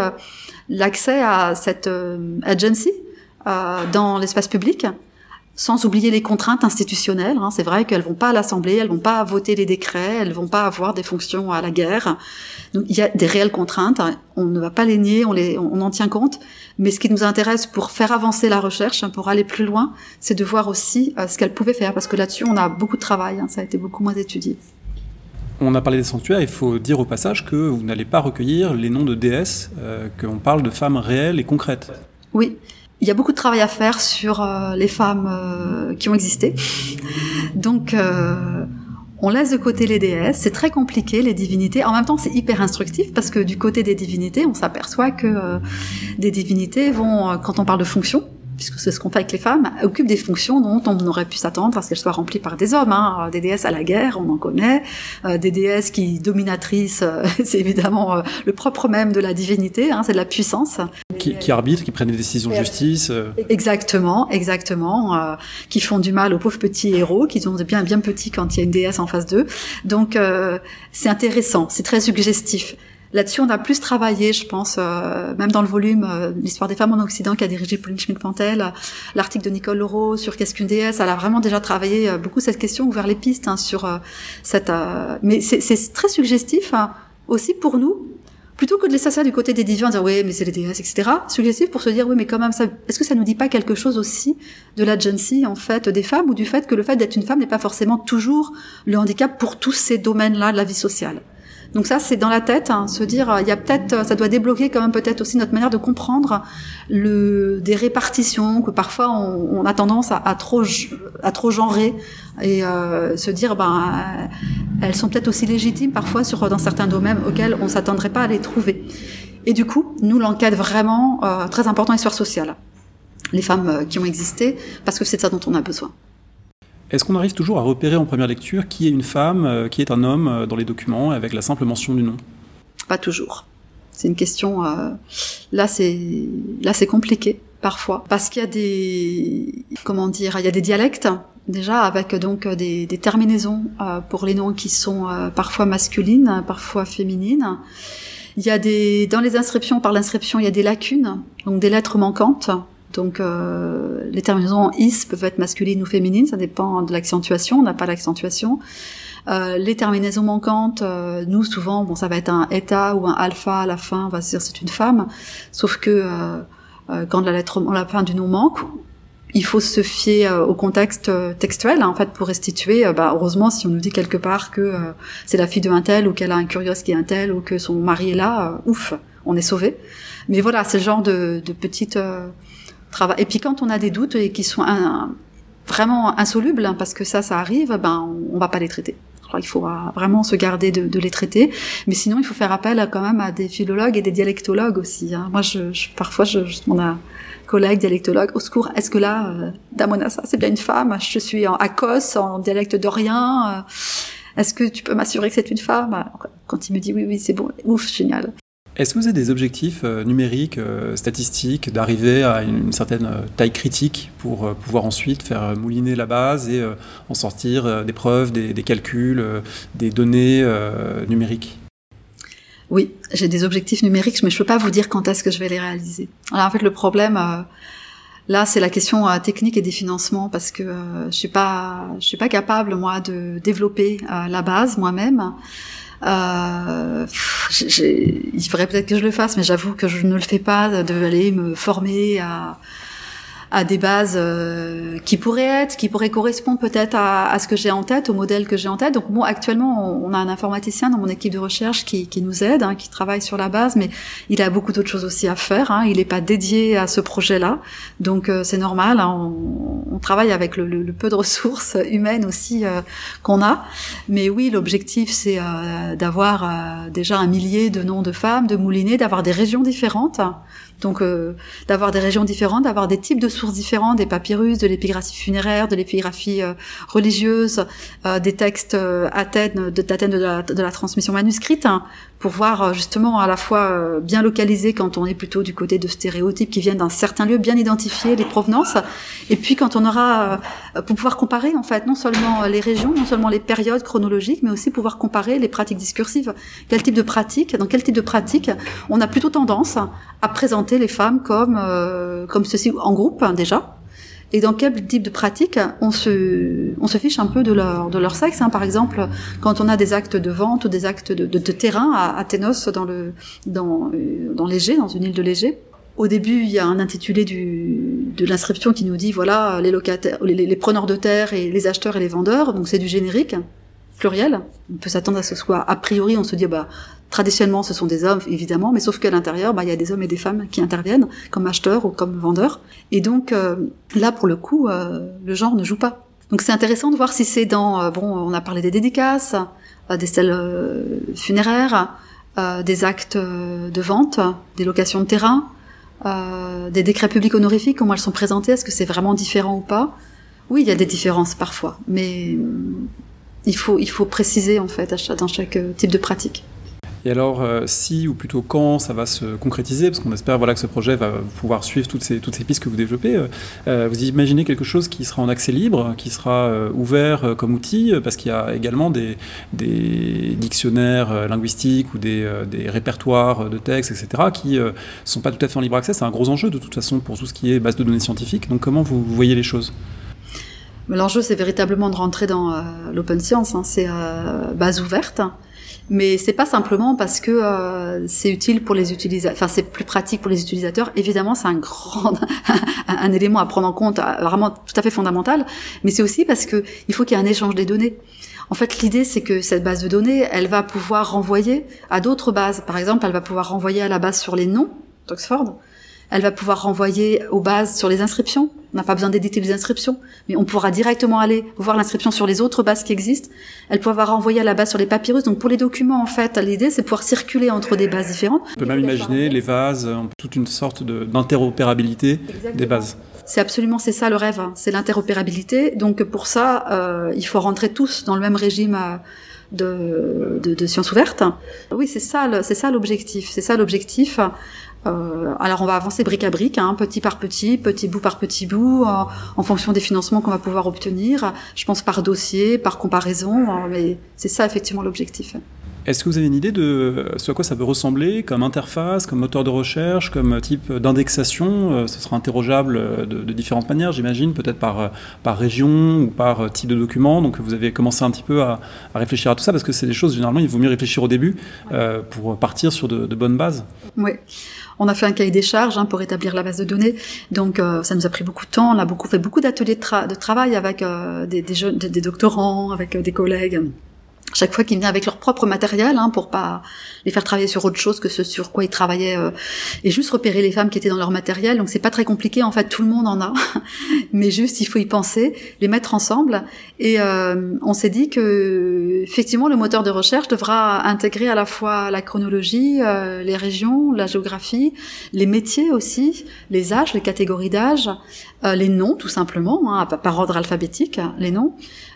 l'accès à cette agency dans l'espace public, sans oublier les contraintes institutionnelles. Hein. C'est vrai qu'elles vont pas à l'Assemblée, elles vont pas voter les décrets, elles vont pas avoir des fonctions à la guerre. Donc il y a des réelles contraintes. Hein. On ne va pas les nier, on, les, on en tient compte. Mais ce qui nous intéresse pour faire avancer la recherche, hein, pour aller plus loin, c'est de voir aussi euh, ce qu'elles pouvaient faire, parce que là-dessus on a beaucoup de travail. Ça a été beaucoup moins étudié. On a parlé des sanctuaires, il faut dire au passage que vous n'allez pas recueillir les noms de déesses, euh, qu'on parle de femmes réelles et concrètes. Oui, il y a beaucoup de travail à faire sur euh, les femmes euh, qui ont existé. Donc, euh, on laisse de côté les déesses. C'est très compliqué, les divinités. En même temps, c'est hyper instructif parce que du côté des divinités, on s'aperçoit que des divinités vont, quand on parle de fonction, puisque c'est ce qu'on fait avec les femmes, occupent des fonctions dont on aurait pu s'attendre à ce qu'elles soient remplies par des hommes. Hein. Des déesses à la guerre, on en connaît. Euh, des déesses qui dominatrices, euh, c'est évidemment euh, le propre même de la divinité, hein, c'est de la puissance. Qui, qui arbitrent, qui prennent des décisions de justice. Exactement, exactement. qui font du mal aux pauvres petits héros, qui sont bien bien petits quand il y a une déesse en face d'eux. Donc c'est intéressant, c'est très suggestif. Là-dessus, on a plus travaillé, je pense, euh, même dans le volume euh, l'histoire des femmes en Occident qu'a dirigé Pauline Schmidt-Pantel, l'article de Nicole Leroux sur qu'est-ce qu'une déesse. Elle a vraiment déjà travaillé euh, beaucoup cette question, ouvert les pistes hein, sur cette. mais c'est très suggestif hein, aussi pour nous. Plutôt que de laisser ça du côté des divins, dire oui, mais c'est les déesses, etc. Suggestif pour se dire oui, mais quand même, ça, est-ce que ça nous dit pas quelque chose aussi de l'agency en fait des femmes ou du fait que le fait d'être une femme n'est pas forcément toujours le handicap pour tous ces domaines-là de la vie sociale? Donc ça, c'est dans la tête, hein, se dire, euh, il y a peut-être, euh, ça doit débloquer quand même peut-être aussi notre manière de comprendre le, des répartitions que parfois on, a tendance à, à, trop, à trop genrer et euh, se dire, ben, elles sont peut-être aussi légitimes parfois sur dans certains domaines auxquels on s'attendrait pas à les trouver. Et du coup, nous l'enquête vraiment très important histoire sociale, les femmes qui ont existé, parce que c'est de ça dont on a besoin. Est-ce qu'on arrive toujours à repérer en première lecture qui est une femme, euh, qui est un homme euh, dans les documents avec la simple mention du nom? Pas toujours. C'est une question. Euh, là, c'est là, c'est compliqué parfois, parce qu'il y a des, comment dire, il y a des dialectes déjà avec donc des, terminaisons pour les noms qui sont parfois masculines, parfois féminines. Il y a des dans les inscriptions par l'inscription, il y a des lacunes, donc des lettres manquantes. Donc euh, les terminaisons is peuvent être masculines ou féminines, ça dépend de l'accentuation. On n'a pas l'accentuation. Euh, les terminaisons manquantes, euh, nous souvent, bon, ça va être un eta ou un alpha à la fin, on va se dire c'est une femme. Sauf que euh, euh quand la lettre, la fin du nom manque, il faut se fier euh, au contexte textuel hein, en fait pour restituer. bah, heureusement, si on nous dit quelque part que c'est la fille de un tel ou qu'elle a un curieux qui est un tel ou que son mari est là, ouf, on est sauvé. Mais voilà, c'est le genre de, de petites Et puis quand on a des doutes et qui sont vraiment insolubles, hein, parce que ça, ça arrive, ben on, on va pas les traiter. Il faut vraiment se garder de, les traiter. Mais sinon, il faut faire appel quand même à des philologues et des dialectologues aussi. Hein. Moi, je, je, parfois, je, je mon collègue dialectologue, au secours, est-ce que là, euh, Damonassa, c'est bien une femme? Je suis en Akos, en dialecte dorien. Euh, est-ce que tu peux m'assurer que c'est une femme? Quand il me dit oui, oui, c'est bon, ouf, génial. Est-ce que vous avez des objectifs euh, numériques, euh, statistiques, d'arriver à une, certaine euh, taille critique pour pouvoir ensuite faire mouliner la base et en sortir des preuves, des, calculs, des données numériques? Oui, j'ai des objectifs numériques, mais je ne peux pas vous dire quand est-ce que je vais les réaliser. Alors en fait, le problème, là, c'est la question technique et des financements, parce que je suis suis pas capable moi de développer la base moi-même. Euh, il faudrait peut-être que je le fasse, mais j'avoue que je ne le fais pas, de aller me former à, à des bases euh, qui pourraient être, qui pourraient correspondre peut-être à, à, ce que j'ai en tête, au modèle que j'ai en tête. Donc bon, actuellement, on a un informaticien dans mon équipe de recherche qui, qui nous aide, hein, qui travaille sur la base, mais il a beaucoup d'autres choses aussi à faire. Hein. Il n'est pas dédié à ce projet-là, donc euh, c'est normal. Hein. On, on, travaille avec le, le, peu de ressources humaines aussi euh, qu'on a. Mais oui, l'objectif c'est d'avoir déjà un millier de noms de femmes, de moulinets, d'avoir des régions différentes donc euh, d'avoir des régions différentes, d'avoir des types de sources différentes, des papyrus, de l'épigraphie funéraire, de l'épigraphie euh, religieuse, euh, des textes Athènes, de, d'Athènes de la, transmission manuscrite, hein, pour voir justement à la fois bien localiser quand on est plutôt du côté de stéréotypes qui viennent d'un certain lieu, bien identifier les provenances, et puis quand on aura, pour pouvoir comparer en fait non seulement les régions, non seulement les périodes chronologiques, mais aussi pouvoir comparer les pratiques discursives. Quel type de pratique, dans quel type de pratique on a plutôt tendance à présenter les femmes comme euh, comme ceci en groupe hein, déjà et dans quel type de pratique on se on se fiche un peu de leur de leur sexe hein. par exemple quand on a des actes de vente ou des actes de, de, terrain à Athénos dans le dans euh, dans l'Égée dans une île de l'Égée au début, il y a un intitulé du, de l'inscription qui nous dit voilà les locataires, les, les, preneurs de terre et les acheteurs et les vendeurs. Donc c'est du générique pluriel. On peut s'attendre à ce soit a priori, on se dit bah Traditionnellement, ce sont des hommes, évidemment, mais sauf qu'à l'intérieur, bah, il y a des hommes et des femmes qui interviennent comme acheteurs ou comme vendeurs. Et donc euh, là, pour le coup, euh, le genre ne joue pas. Donc c'est intéressant de voir si c'est dans, euh, bon, on a parlé des dédicaces, des stèles funéraires, des actes de vente, des locations de terrain, des décrets publics honorifiques, comment elles sont présentées, est-ce que c'est vraiment différent ou pas? Oui, il y a des différences parfois, mais il faut, il faut préciser en fait dans chaque type de pratique. Et alors, euh, si ou plutôt quand ça va se concrétiser, parce qu'on espère voilà, que ce projet va pouvoir suivre toutes ces, toutes ces pistes que vous développez, euh, euh, vous imaginez quelque chose qui sera en accès libre, qui sera ouvert comme outil, parce qu'il y a également des, dictionnaires linguistiques ou des, répertoires de textes, etc., qui ne sont pas tout à fait en libre accès. C'est un gros enjeu de toute façon pour tout ce qui est base de données scientifiques. Donc comment vous, voyez les choses? L'enjeu, c'est véritablement de rentrer dans l'open science. Hein. C'est base ouverte mais c'est pas simplement parce que euh, c'est utile pour les utilisateurs, enfin c'est plus pratique pour les utilisateurs. Évidemment, c'est un grand un, élément à prendre en compte, euh, vraiment tout à fait fondamental. Mais c'est aussi parce que il faut qu'il y ait un échange des données. En fait, l'idée, c'est que cette base de données, elle va pouvoir renvoyer à d'autres bases. Par exemple, elle va pouvoir renvoyer à la base sur les noms d'Oxford. Elle va pouvoir renvoyer aux bases sur les inscriptions. On n'a pas besoin d'éditer les inscriptions, mais on pourra directement aller voir l'inscription sur les autres bases qui existent. Elle pourra renvoyer à la base sur les papyrus. Donc pour les documents, en fait, l'idée c'est pouvoir circuler entre des bases différentes. On peut même imaginer les vases, toute une sorte d'interopérabilité des bases. C'est absolument c'est ça le rêve, hein. c'est l'interopérabilité. Donc pour ça, euh, il faut rentrer tous dans le même régime. Euh, de, de, de sciences ouvertes. Oui, c'est ça, c'est ça l'objectif. C'est ça l'objectif. Euh, alors on va avancer brique à brique, hein, petit par petit, petit bout par petit bout, euh, en fonction des financements qu'on va pouvoir obtenir. Je pense par dossier, par comparaison, euh, mais c'est ça effectivement l'objectif. Est-ce que vous avez une idée de ce à quoi ça peut ressembler comme interface, comme moteur de recherche, comme type d'indexation? Ce sera interrogeable de, de différentes manières, j'imagine, peut-être par, par région ou par type de document. Donc vous avez commencé un petit peu à, à réfléchir à tout ça parce que c'est des choses, généralement, il vaut mieux réfléchir au début euh, pour partir sur de, de bonnes bases. Oui. On a fait un cahier des charges hein, pour établir la base de données, donc euh, ça nous a pris beaucoup de temps. On a beaucoup fait beaucoup d'ateliers de, tra de, travail avec euh, des, jeunes, des, des, doctorants, avec euh, des collègues chaque fois qu'ils venaient avec leur propre matériel hein, pour pas les faire travailler sur autre chose que ce sur quoi ils travaillaient euh, et juste repérer les femmes qui étaient dans leur matériel. Donc c'est pas très compliqué en fait tout le monde en a. Mais juste il faut y penser les mettre ensemble. Et euh, on s'est dit que effectivement le moteur de recherche devra intégrer à la fois la chronologie euh, les régions la géographie les métiers aussi les âges les catégories d'âge euh, les noms tout simplement hein, par ordre alphabétique les noms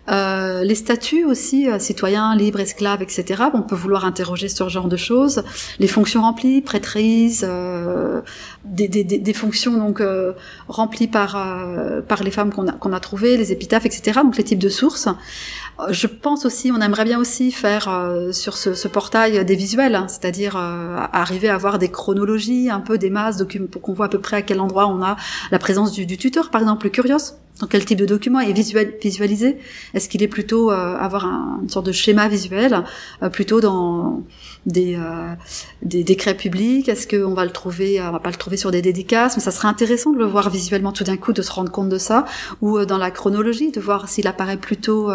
euh, les statuts aussi, euh, citoyens, libres, esclaves, etc. On peut vouloir interroger ce genre de choses. Les fonctions remplies, prêtrise, euh, des, des, des, fonctions donc euh, remplies par euh, par les femmes qu'on a qu'on a trouvées, les épitaphes, etc. Donc les types de sources. Je pense aussi, on aimerait bien aussi faire sur ce, ce, portail des visuels, hein, c'est-à-dire arriver à avoir des chronologies, un peu des masses, pour qu'on voit à peu près à quel endroit on a la présence du, du tuteur, par exemple, le Curios dans quel type de document est visualisé? Est-ce qu'il est plutôt euh, avoir un, une sorte de schéma visuel, euh, plutôt dans des, euh, des décrets publics? Est-ce qu'on va le trouver, on va pas le trouver sur des dédicaces? Mais ça serait intéressant de le voir visuellement tout d'un coup, de se rendre compte de ça, ou dans la chronologie, de voir s'il apparaît plutôt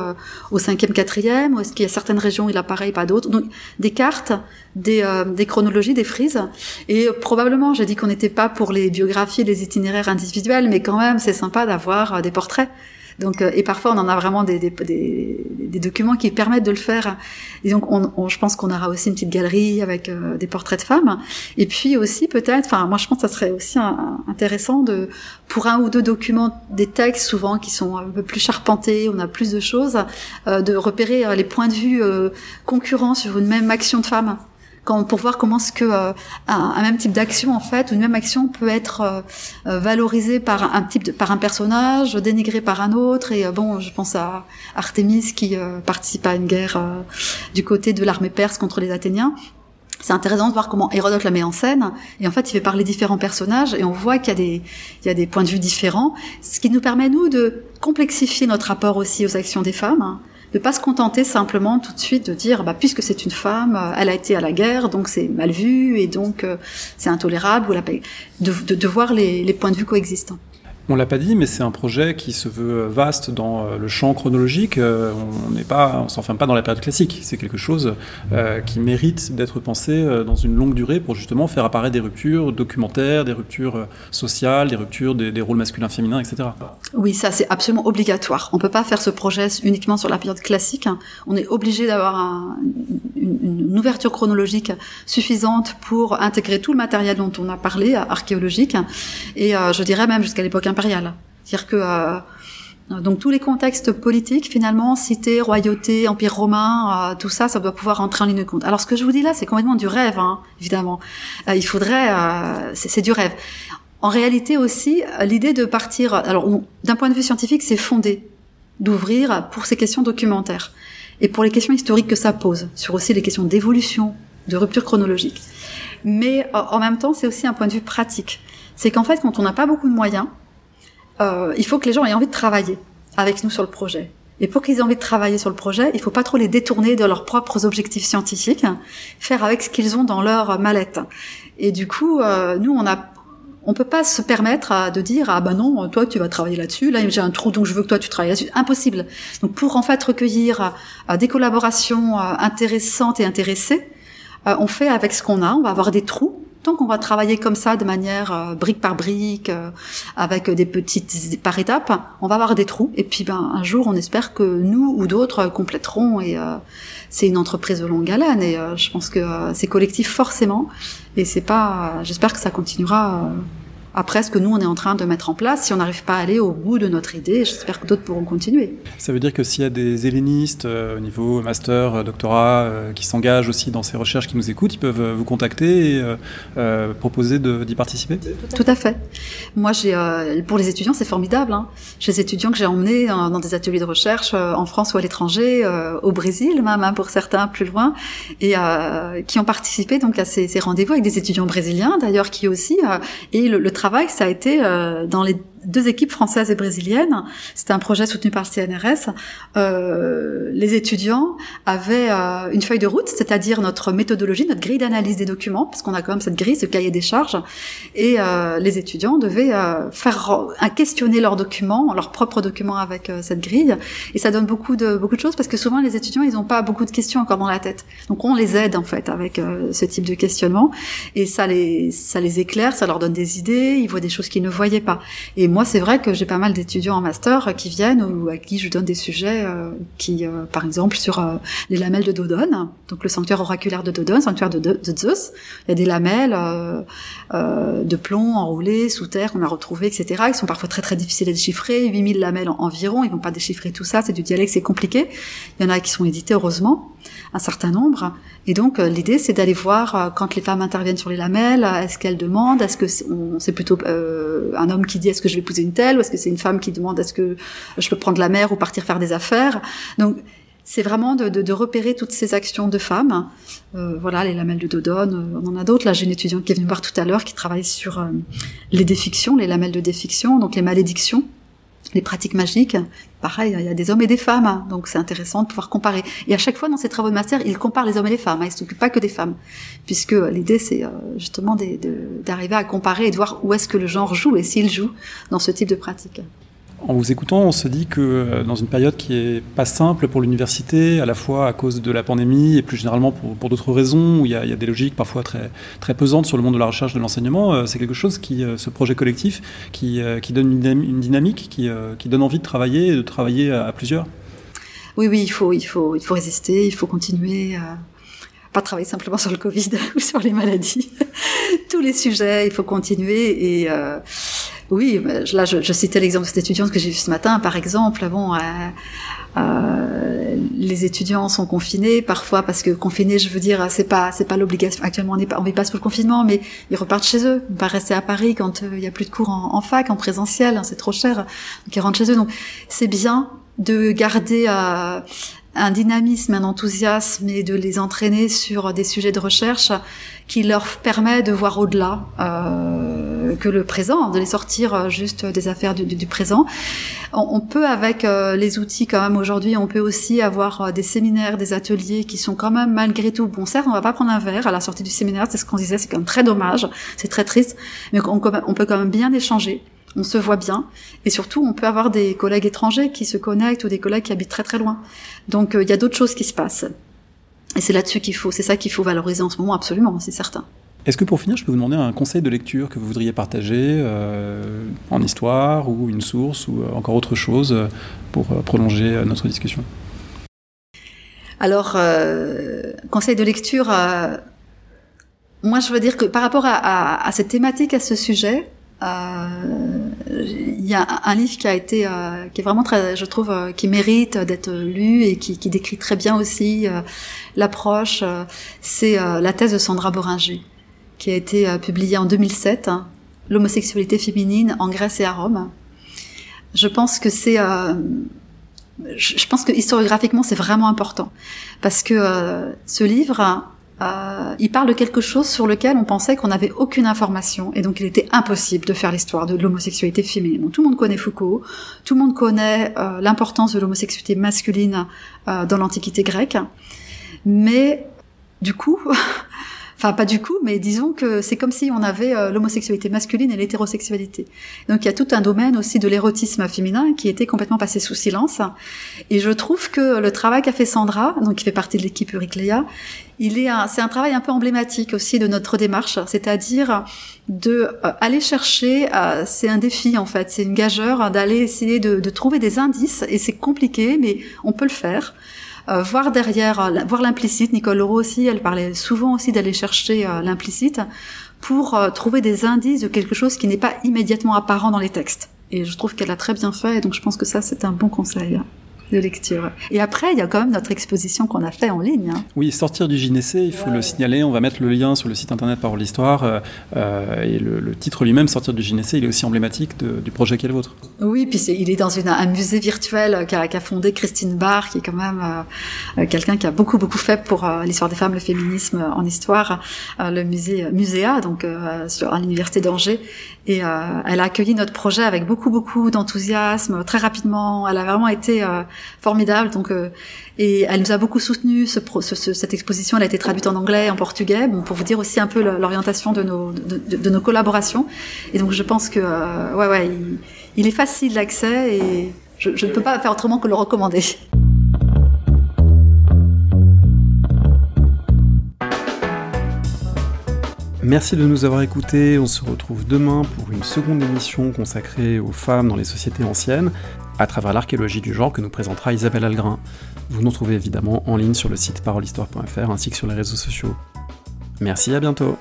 au cinquième, quatrième, ou est-ce qu'il y a certaines régions où il apparaît pas d'autres? Donc des cartes, des, des chronologies, des frises, et probablement, j'ai dit qu'on n'était pas pour les biographies, les itinéraires individuels, mais quand même, c'est sympa d'avoir des portraits. Donc, euh, et parfois, on en a vraiment des, des, des, des, documents qui permettent de le faire. Et donc, on, on, je pense qu'on aura aussi une petite galerie avec euh, des portraits de femmes. Et puis aussi, peut-être, enfin, moi, je pense que ça serait aussi intéressant de, pour un ou deux documents, des textes souvent qui sont un peu plus charpentés, on a plus de choses, euh, de repérer les points de vue concurrents sur une même action de femme quand, pour voir comment ce que euh, un, même type d'action en fait, une même action peut être euh, euh, valorisée par un type, de, par un personnage, dénigrée par un autre. Et bon, je pense à Artémis qui participe à une guerre du côté de l'armée perse contre les Athéniens. C'est intéressant de voir comment Hérodote la met en scène. Et en fait, il fait parler différents personnages et on voit qu'il y a des, il y a des points de vue différents. Ce qui nous permet, nous, de complexifier notre rapport aussi aux actions des femmes de pas se contenter simplement tout de suite de dire bah puisque c'est une femme, euh, elle a été à la guerre, donc c'est mal vu et donc euh, c'est intolérable ou la de, de, de voir les, les points de vue coexistants. On l'a pas dit, mais c'est un projet qui se veut vaste dans euh, le champ chronologique. Euh, on n'est pas, on s'enferme pas dans la période classique. C'est quelque chose euh, qui mérite d'être pensé dans une longue durée pour justement faire apparaître des ruptures documentaires, des ruptures sociales, des ruptures des, rôles masculins, féminins, etc. Oui, ça c'est absolument obligatoire. On peut pas faire ce projet uniquement sur la période classique. On est obligé d'avoir un, une, une, ouverture chronologique suffisante pour intégrer tout le matériel dont on a parlé, archéologique, et je dirais même jusqu'à l'époque impériale. C'est-à-dire que euh, donc tous les contextes politiques, finalement, cité, royauté, empire romain, euh, tout ça, ça doit pouvoir entrer en ligne de compte. Alors ce que je vous dis là, c'est complètement du rêve, hein, évidemment. Euh, il faudrait, c'est du rêve. En réalité aussi, l'idée de partir, alors d'un point de vue scientifique, c'est fondé d'ouvrir pour ces questions documentaires et pour les questions historiques que ça pose, sur aussi les questions d'évolution, de rupture chronologique. Mais en même temps, c'est aussi un point de vue pratique. C'est qu'en fait, quand on n'a pas beaucoup de moyens, euh, il faut que les gens aient envie de travailler avec nous sur le projet. Et pour qu'ils aient envie de travailler sur le projet, il faut pas trop les détourner de leurs propres objectifs scientifiques, faire avec ce qu'ils ont dans leur mallette. Et du coup, euh, nous, on a, on peut pas se permettre de dire ah ben non, toi tu vas travailler là-dessus, là j'ai un trou donc je veux que toi tu travailles là-dessus. Impossible. Donc pour en fait recueillir euh, des collaborations intéressantes et intéressées, euh, on fait avec ce qu'on a. On va avoir des trous tant qu'on va travailler comme ça, de manière euh, brique par brique, euh, avec des petites par étapes, on va avoir des trous. Et puis, ben, un jour, on espère que nous ou d'autres compléteront. Et euh, c'est une entreprise de longue haleine. Et je pense que c'est collectif forcément. Et c'est pas. J'espère que ça continuera après ce que nous on est en train de mettre en place si on n'arrive pas à aller au bout de notre idée. J'espère que d'autres pourront continuer. Ça veut dire que s'il y a des hellénistes euh, au niveau master, euh, doctorat, euh, qui s'engagent aussi dans ces recherches, qui nous écoutent, ils peuvent vous contacter et proposer d'y participer? Tout à fait. Moi, j'ai pour les étudiants, c'est formidable. Hein. J'ai des étudiants que j'ai emmenés dans, des ateliers de recherche en France ou à l'étranger, au Brésil même hein, pour certains plus loin, et qui ont participé donc à ces, ces rendez-vous avec des étudiants brésiliens d'ailleurs qui aussi et le, le travail, ça a été euh, dans les deux équipes françaises et brésiliennes. C'était un projet soutenu par le CNRS. Euh, les étudiants avaient euh, une feuille de route, c'est-à-dire notre méthodologie, notre grille d'analyse des documents, parce qu'on a quand même cette grille, ce cahier des charges, et euh, les étudiants devaient euh, faire questionner leurs documents, leurs propres documents avec euh, cette grille, et ça donne beaucoup de beaucoup de choses parce que souvent les étudiants ils n'ont pas beaucoup de questions encore dans la tête, donc on les aide en fait avec ce type de questionnement, et ça les ça les éclaire, ça leur donne des idées, ils voient des choses qu'ils ne voyaient pas, moi, c'est vrai que j'ai pas mal d'étudiants en master qui viennent ou à qui je donne des sujets euh, qui, euh, par exemple, sur euh, les lamelles de Dodone, donc le sanctuaire oraculaire de Dodone, sanctuaire de, Zeus. Il y a des lamelles de plomb enroulées sous terre qu'on a retrouvées, etc. Ils sont parfois très très difficiles à déchiffrer. 8000 lamelles environ, ils vont pas déchiffrer tout ça. C'est du dialecte, c'est compliqué. Il y en a qui sont édités heureusement un certain nombre. Et donc euh, l'idée c'est d'aller voir euh, quand les femmes interviennent sur les lamelles, est-ce qu'elles demandent, est-ce que c'est plutôt euh, un homme qui dit est-ce que je vais épouser une telle, ou est-ce que c'est une femme qui demande est-ce que je peux prendre la mer ou partir faire des affaires. Donc c'est vraiment de, repérer toutes ces actions de femmes. Euh, voilà, les lamelles de Dodone, on en a d'autres. Là, j'ai une étudiante qui est venue voir tout à l'heure qui travaille sur les défictions, les lamelles de défiction, donc les malédictions les pratiques magiques, pareil, il y a des hommes et des femmes, hein, donc c'est intéressant de pouvoir comparer. Et à chaque fois dans ces travaux de master, il compare les hommes et les femmes, hein, il s'occupe pas que des femmes, puisque l'idée c'est euh, justement d'arriver à comparer et de voir où est-ce que le genre joue et s'il joue dans ce type de pratique. En vous écoutant, on se dit que euh, dans une période qui est pas simple pour l'université, à la fois à cause de la pandémie et plus généralement pour, d'autres raisons, où il y, a, des logiques parfois très, très pesantes sur le monde de la recherche, de l'enseignement, euh, c'est quelque chose qui, euh, ce projet collectif, qui, qui donne une dynamique, qui, qui, donne envie de travailler et de travailler à, plusieurs. Oui, oui, il faut, il faut, il faut résister, il faut continuer. à pas travailler simplement sur le Covid ou sur les maladies. Tous les sujets, il faut continuer et oui, là, je, je citais l'exemple de cette étudiante que j'ai vue ce matin, par exemple. Bon, euh, euh, les étudiants sont confinés parfois parce que confinés, je veux dire, c'est pas c'est pas l'obligation. Actuellement, on n'est pas on vit pas sous le confinement, mais ils repartent chez eux. Ils pas rester à Paris quand euh, il y a plus de cours en, en fac, en présentiel, hein, c'est trop cher. Donc ils rentrent chez eux. Donc c'est bien de garder euh, un dynamisme, un enthousiasme et de les entraîner sur des sujets de recherche qui leur permet de voir au-delà euh, que le présent, de les sortir euh, juste des affaires du, du, présent. On, peut avec euh, les outils quand même aujourd'hui, on peut aussi avoir euh, des séminaires, des ateliers qui sont quand même malgré tout bon. Certes, on va pas prendre un verre à la sortie du séminaire, c'est ce qu'on disait, c'est quand même très dommage, c'est très triste, mais on, on peut quand même bien échanger on se voit bien, et surtout on peut avoir des collègues étrangers qui se connectent ou des collègues qui habitent très très loin. Donc il y a d'autres choses qui se passent. Et c'est là-dessus qu'il faut, c'est ça qu'il faut valoriser en ce moment, absolument, c'est certain. Est-ce que pour finir, je peux vous demander un conseil de lecture que vous voudriez partager euh, en histoire ou une source ou euh, encore autre chose euh, pour prolonger notre discussion? Alors, conseil de lecture, moi je veux dire que par rapport à, à cette thématique, à ce sujet, il y a un livre qui a été, euh, qui est vraiment très, je trouve, euh, qui mérite d'être lu et qui, décrit très bien aussi euh, l'approche. c'est la thèse de Sandra Boringer, qui a été publiée en 2007, hein, l'homosexualité féminine en Grèce et à Rome. Je pense que c'est, je pense que historiographiquement c'est vraiment important parce que ce livre euh, il parle de quelque chose sur lequel on pensait qu'on n'avait aucune information et donc il était impossible de faire l'histoire de l'homosexualité féminine. tout le monde connaît Foucault, tout le monde connaît euh, l'importance de l'homosexualité masculine euh, dans l'Antiquité grecque, mais du coup, Enfin, pas du coup, mais disons que c'est comme si on avait l'homosexualité masculine et l'hétérosexualité. Donc il y a tout un domaine aussi de l'érotisme féminin qui était complètement passé sous silence. Et je trouve que le travail qu'a fait Sandra, donc qui fait partie de l'équipe Euriclea, il est c'est un travail un peu emblématique aussi de notre démarche, c'est-à-dire de euh, aller chercher, euh, c'est un défi en fait, c'est une gageure d'aller essayer de, de trouver des indices et c'est compliqué, mais on peut le faire euh, voir derrière, voir l'implicite. Nicole Leroux aussi, elle parlait souvent aussi d'aller chercher l'implicite pour trouver des indices de quelque chose qui n'est pas immédiatement apparent dans les textes. Et je trouve qu'elle a très bien fait, et donc je pense que ça, c'est un bon conseil de lecture. Et après, il y a quand même notre exposition qu'on a fait en ligne. Hein. Oui, sortir du gynécée, il faut le signaler. On va mettre le lien sur le site internet Parole l'Histoire. Euh, euh, et le, titre lui-même, Sortir du gynécée, il est aussi emblématique du projet qui est le vôtre. Oui, puis il est dans une, un musée virtuel qu'a qu fondé Christine Barr, qui est quand même euh, quelqu'un qui a beaucoup, beaucoup fait pour l'histoire des femmes, le féminisme en histoire. le musée Muséa, donc sur, à l'université d'Angers. Et elle a accueilli notre projet avec beaucoup, beaucoup d'enthousiasme, très rapidement. Elle a vraiment été formidable. Donc, euh, et elle nous a beaucoup soutenu. Ce, cette exposition, a été traduite en anglais, en portugais, pour vous dire aussi un peu l'orientation de nos, de, nos collaborations. Et donc, je pense que, euh, ouais, ouais, il, est facile d'accès et je ne peux pas faire autrement que le recommander. Merci de nous avoir écoutés. On se retrouve demain pour une seconde émission consacrée aux femmes dans les sociétés anciennes à travers l'archéologie du genre que nous présentera Isabelle Algrin. Vous nous trouvez évidemment en ligne sur le site parolehistoire.fr ainsi que sur les réseaux sociaux. Merci, à bientôt